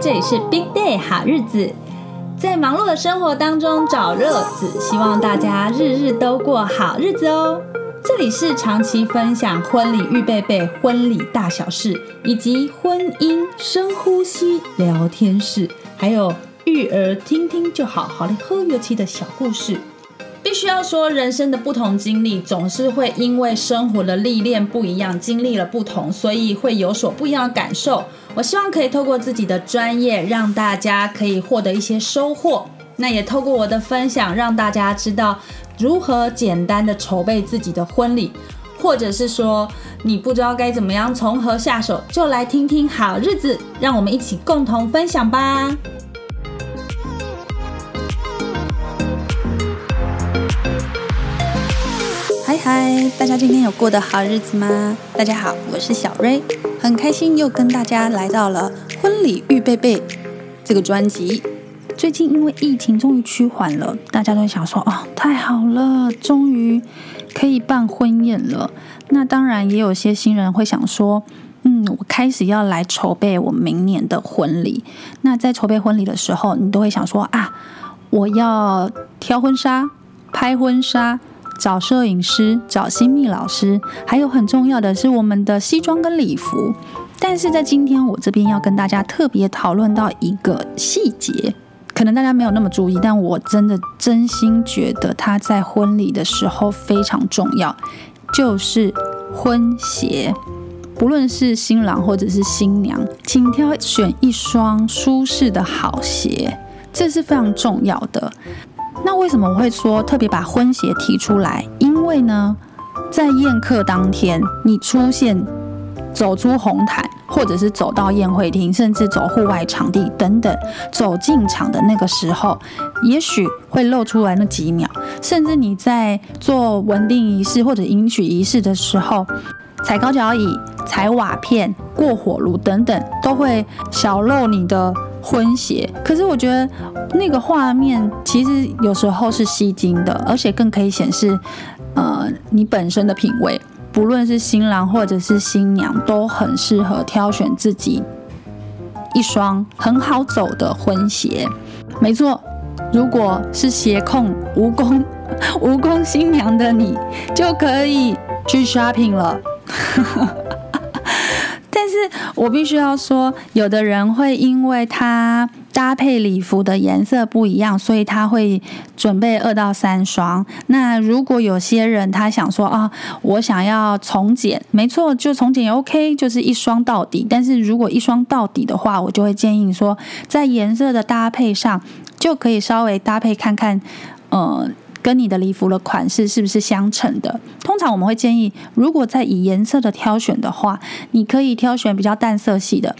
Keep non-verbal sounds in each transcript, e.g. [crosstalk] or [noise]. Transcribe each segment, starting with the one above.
这里是 Big Day 好日子，在忙碌的生活当中找乐子，希望大家日日都过好日子哦。这里是长期分享婚礼预备备、婚礼大小事，以及婚姻深呼吸聊天室，还有育儿听听就好，好的喝油漆的小故事。必须要说，人生的不同经历总是会因为生活的历练不一样，经历了不同，所以会有所不一样的感受。我希望可以透过自己的专业，让大家可以获得一些收获。那也透过我的分享，让大家知道如何简单的筹备自己的婚礼，或者是说你不知道该怎么样从何下手，就来听听好日子，让我们一起共同分享吧。嗨，大家今天有过得好日子吗？大家好，我是小瑞，很开心又跟大家来到了婚礼预备备这个专辑。最近因为疫情终于趋缓了，大家都想说哦，太好了，终于可以办婚宴了。那当然也有些新人会想说，嗯，我开始要来筹备我明年的婚礼。那在筹备婚礼的时候，你都会想说啊，我要挑婚纱、拍婚纱。找摄影师，找新密老师，还有很重要的是我们的西装跟礼服。但是在今天我这边要跟大家特别讨论到一个细节，可能大家没有那么注意，但我真的真心觉得它在婚礼的时候非常重要，就是婚鞋。不论是新郎或者是新娘，请挑选一双舒适的好鞋，这是非常重要的。那为什么我会说特别把婚鞋提出来？因为呢，在宴客当天，你出现走出红毯，或者是走到宴会厅，甚至走户外场地等等，走进场的那个时候，也许会露出来那几秒，甚至你在做稳定仪式或者迎娶仪式的时候，踩高脚椅、踩瓦片、过火炉等等，都会小露你的。婚鞋，可是我觉得那个画面其实有时候是吸睛的，而且更可以显示，呃，你本身的品味。不论是新郎或者是新娘，都很适合挑选自己一双很好走的婚鞋。没错，如果是鞋控蜈蚣 [laughs] 蜈蚣新娘的你，就可以去 shopping 了。是我必须要说，有的人会因为他搭配礼服的颜色不一样，所以他会准备二到三双。那如果有些人他想说啊，我想要从简，没错，就从简也 OK，就是一双到底。但是如果一双到底的话，我就会建议说，在颜色的搭配上就可以稍微搭配看看，呃。跟你的礼服的款式是不是相称的？通常我们会建议，如果在以颜色的挑选的话，你可以挑选比较淡色系的，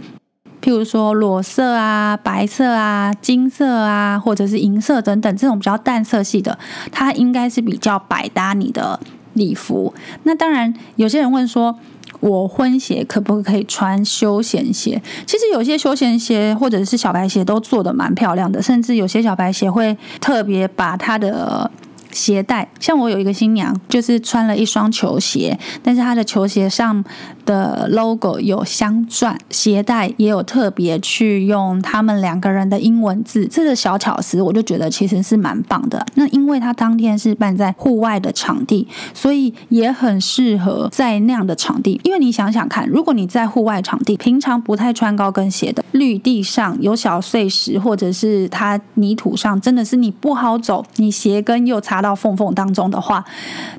譬如说裸色啊、白色啊、金色啊，或者是银色等等这种比较淡色系的，它应该是比较百搭你的礼服。那当然，有些人问说，我婚鞋可不可以穿休闲鞋？其实有些休闲鞋或者是小白鞋都做的蛮漂亮的，甚至有些小白鞋会特别把它的鞋带，像我有一个新娘，就是穿了一双球鞋，但是她的球鞋上的 logo 有镶钻，鞋带也有特别去用他们两个人的英文字，这个小巧思我就觉得其实是蛮棒的。那因为他当天是办在户外的场地，所以也很适合在那样的场地。因为你想想看，如果你在户外场地，平常不太穿高跟鞋的，绿地上有小碎石，或者是它泥土上，真的是你不好走，你鞋跟又擦。到缝缝当中的话，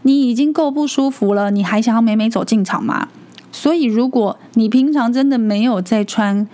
你已经够不舒服了，你还想要美美走进场吗？所以，如果你平常真的没有在穿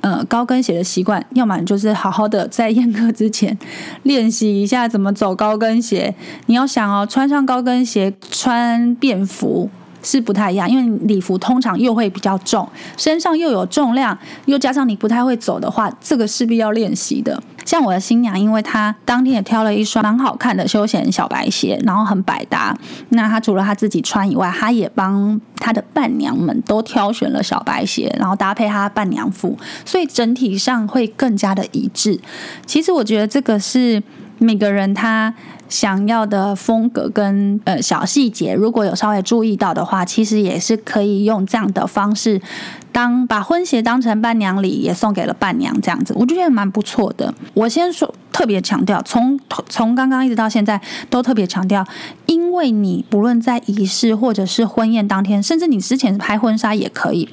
呃高跟鞋的习惯，要么就是好好的在宴客之前练习一下怎么走高跟鞋。你要想哦，穿上高跟鞋穿便服。是不太一样，因为礼服通常又会比较重，身上又有重量，又加上你不太会走的话，这个势必要练习的。像我的新娘，因为她当天也挑了一双蛮好看的休闲小白鞋，然后很百搭。那她除了她自己穿以外，她也帮她的伴娘们都挑选了小白鞋，然后搭配她伴娘服，所以整体上会更加的一致。其实我觉得这个是每个人他。想要的风格跟呃小细节，如果有稍微注意到的话，其实也是可以用这样的方式，当把婚鞋当成伴娘礼，也送给了伴娘这样子，我就觉得蛮不错的。我先说特别强调，从从刚刚一直到现在都特别强调，因为你不论在仪式或者是婚宴当天，甚至你之前拍婚纱也可以。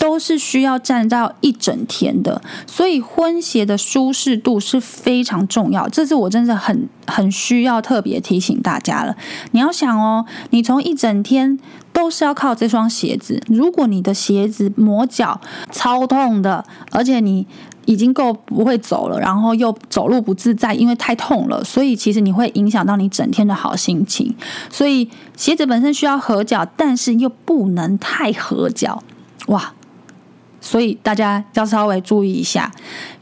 都是需要站到一整天的，所以婚鞋的舒适度是非常重要。这是我真的很很需要特别提醒大家了。你要想哦，你从一整天都是要靠这双鞋子。如果你的鞋子磨脚超痛的，而且你已经够不会走了，然后又走路不自在，因为太痛了，所以其实你会影响到你整天的好心情。所以鞋子本身需要合脚，但是又不能太合脚，哇！所以大家要稍微注意一下，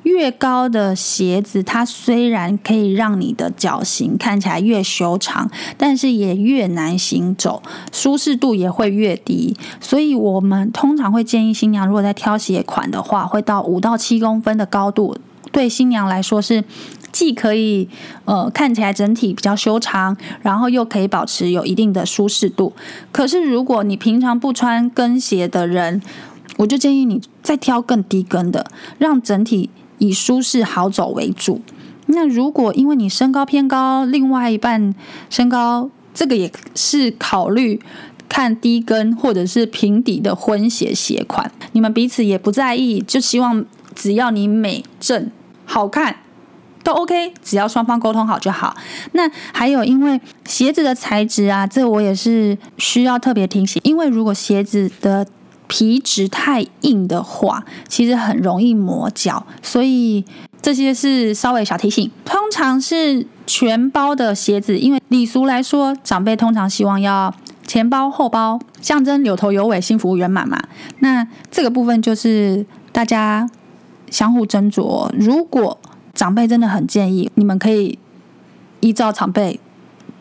越高的鞋子，它虽然可以让你的脚型看起来越修长，但是也越难行走，舒适度也会越低。所以我们通常会建议新娘，如果在挑鞋款的话，会到五到七公分的高度，对新娘来说是既可以呃看起来整体比较修长，然后又可以保持有一定的舒适度。可是如果你平常不穿跟鞋的人，我就建议你再挑更低跟的，让整体以舒适好走为主。那如果因为你身高偏高，另外一半身高，这个也是考虑看低跟或者是平底的婚鞋鞋款。你们彼此也不在意，就希望只要你美正好看都 OK，只要双方沟通好就好。那还有因为鞋子的材质啊，这我也是需要特别提醒，因为如果鞋子的皮质太硬的话，其实很容易磨脚，所以这些是稍微小提醒。通常是全包的鞋子，因为礼俗来说，长辈通常希望要前包后包，象征有头有尾，幸福圆满嘛。那这个部分就是大家相互斟酌。如果长辈真的很建议，你们可以依照长辈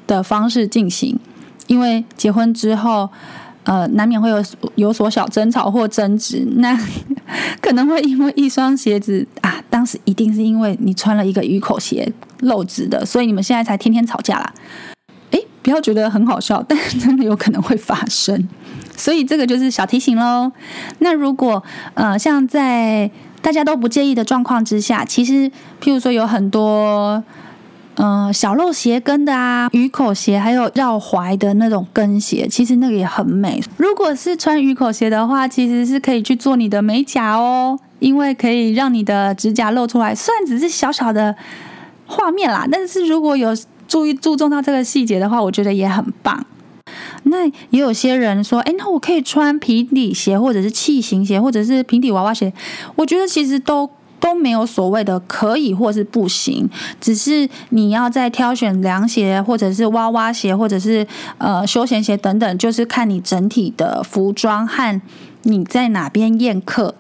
的方式进行，因为结婚之后。呃，难免会有有所小争吵或争执，那 [laughs] 可能会因为一双鞋子啊，当时一定是因为你穿了一个鱼口鞋漏质的，所以你们现在才天天吵架啦。诶，不要觉得很好笑，但真的有可能会发生，[laughs] 所以这个就是小提醒喽。那如果呃，像在大家都不介意的状况之下，其实譬如说有很多。嗯，小露鞋跟的啊，鱼口鞋，还有绕踝的那种跟鞋，其实那个也很美。如果是穿鱼口鞋的话，其实是可以去做你的美甲哦，因为可以让你的指甲露出来。虽然只是小小的画面啦，但是如果有注意注重到这个细节的话，我觉得也很棒。那也有些人说，哎，那我可以穿平底鞋，或者是器型鞋，或者是平底娃娃鞋。我觉得其实都。都没有所谓的可以或是不行，只是你要在挑选凉鞋或者是娃娃鞋或者是呃休闲鞋等等，就是看你整体的服装和你在哪边宴客。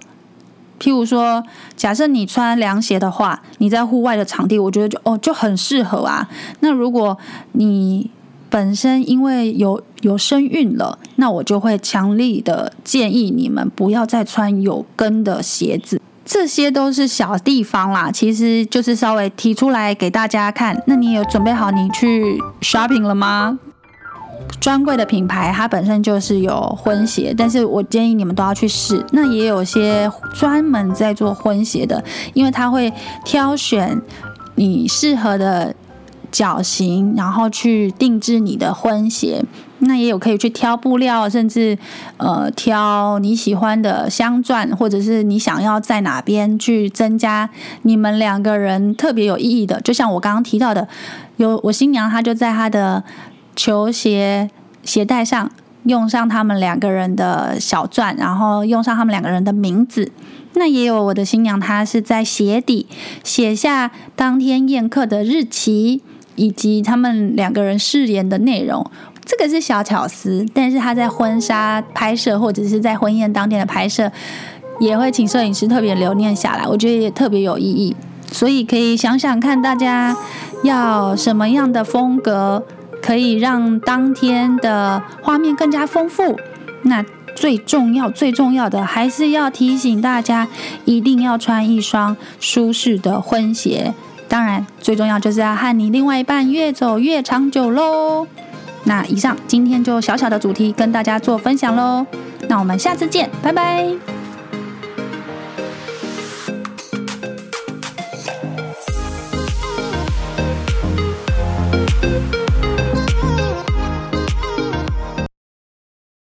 譬如说，假设你穿凉鞋的话，你在户外的场地，我觉得就哦就很适合啊。那如果你本身因为有有身孕了，那我就会强力的建议你们不要再穿有跟的鞋子。这些都是小地方啦，其实就是稍微提出来给大家看。那你有准备好你去 shopping 了吗？专柜的品牌它本身就是有婚鞋，但是我建议你们都要去试。那也有些专门在做婚鞋的，因为他会挑选你适合的脚型，然后去定制你的婚鞋。那也有可以去挑布料，甚至呃挑你喜欢的镶钻，或者是你想要在哪边去增加你们两个人特别有意义的。就像我刚刚提到的，有我新娘她就在她的球鞋鞋带上用上他们两个人的小钻，然后用上他们两个人的名字。那也有我的新娘，她是在鞋底写下当天宴客的日期以及他们两个人誓言的内容。这个是小巧思，但是他在婚纱拍摄或者是在婚宴当天的拍摄，也会请摄影师特别留念下来，我觉得也特别有意义。所以可以想想看，大家要什么样的风格，可以让当天的画面更加丰富。那最重要、最重要的，还是要提醒大家，一定要穿一双舒适的婚鞋。当然，最重要就是要和你另外一半越走越长久喽。那以上今天就小小的主题跟大家做分享喽。那我们下次见，拜拜。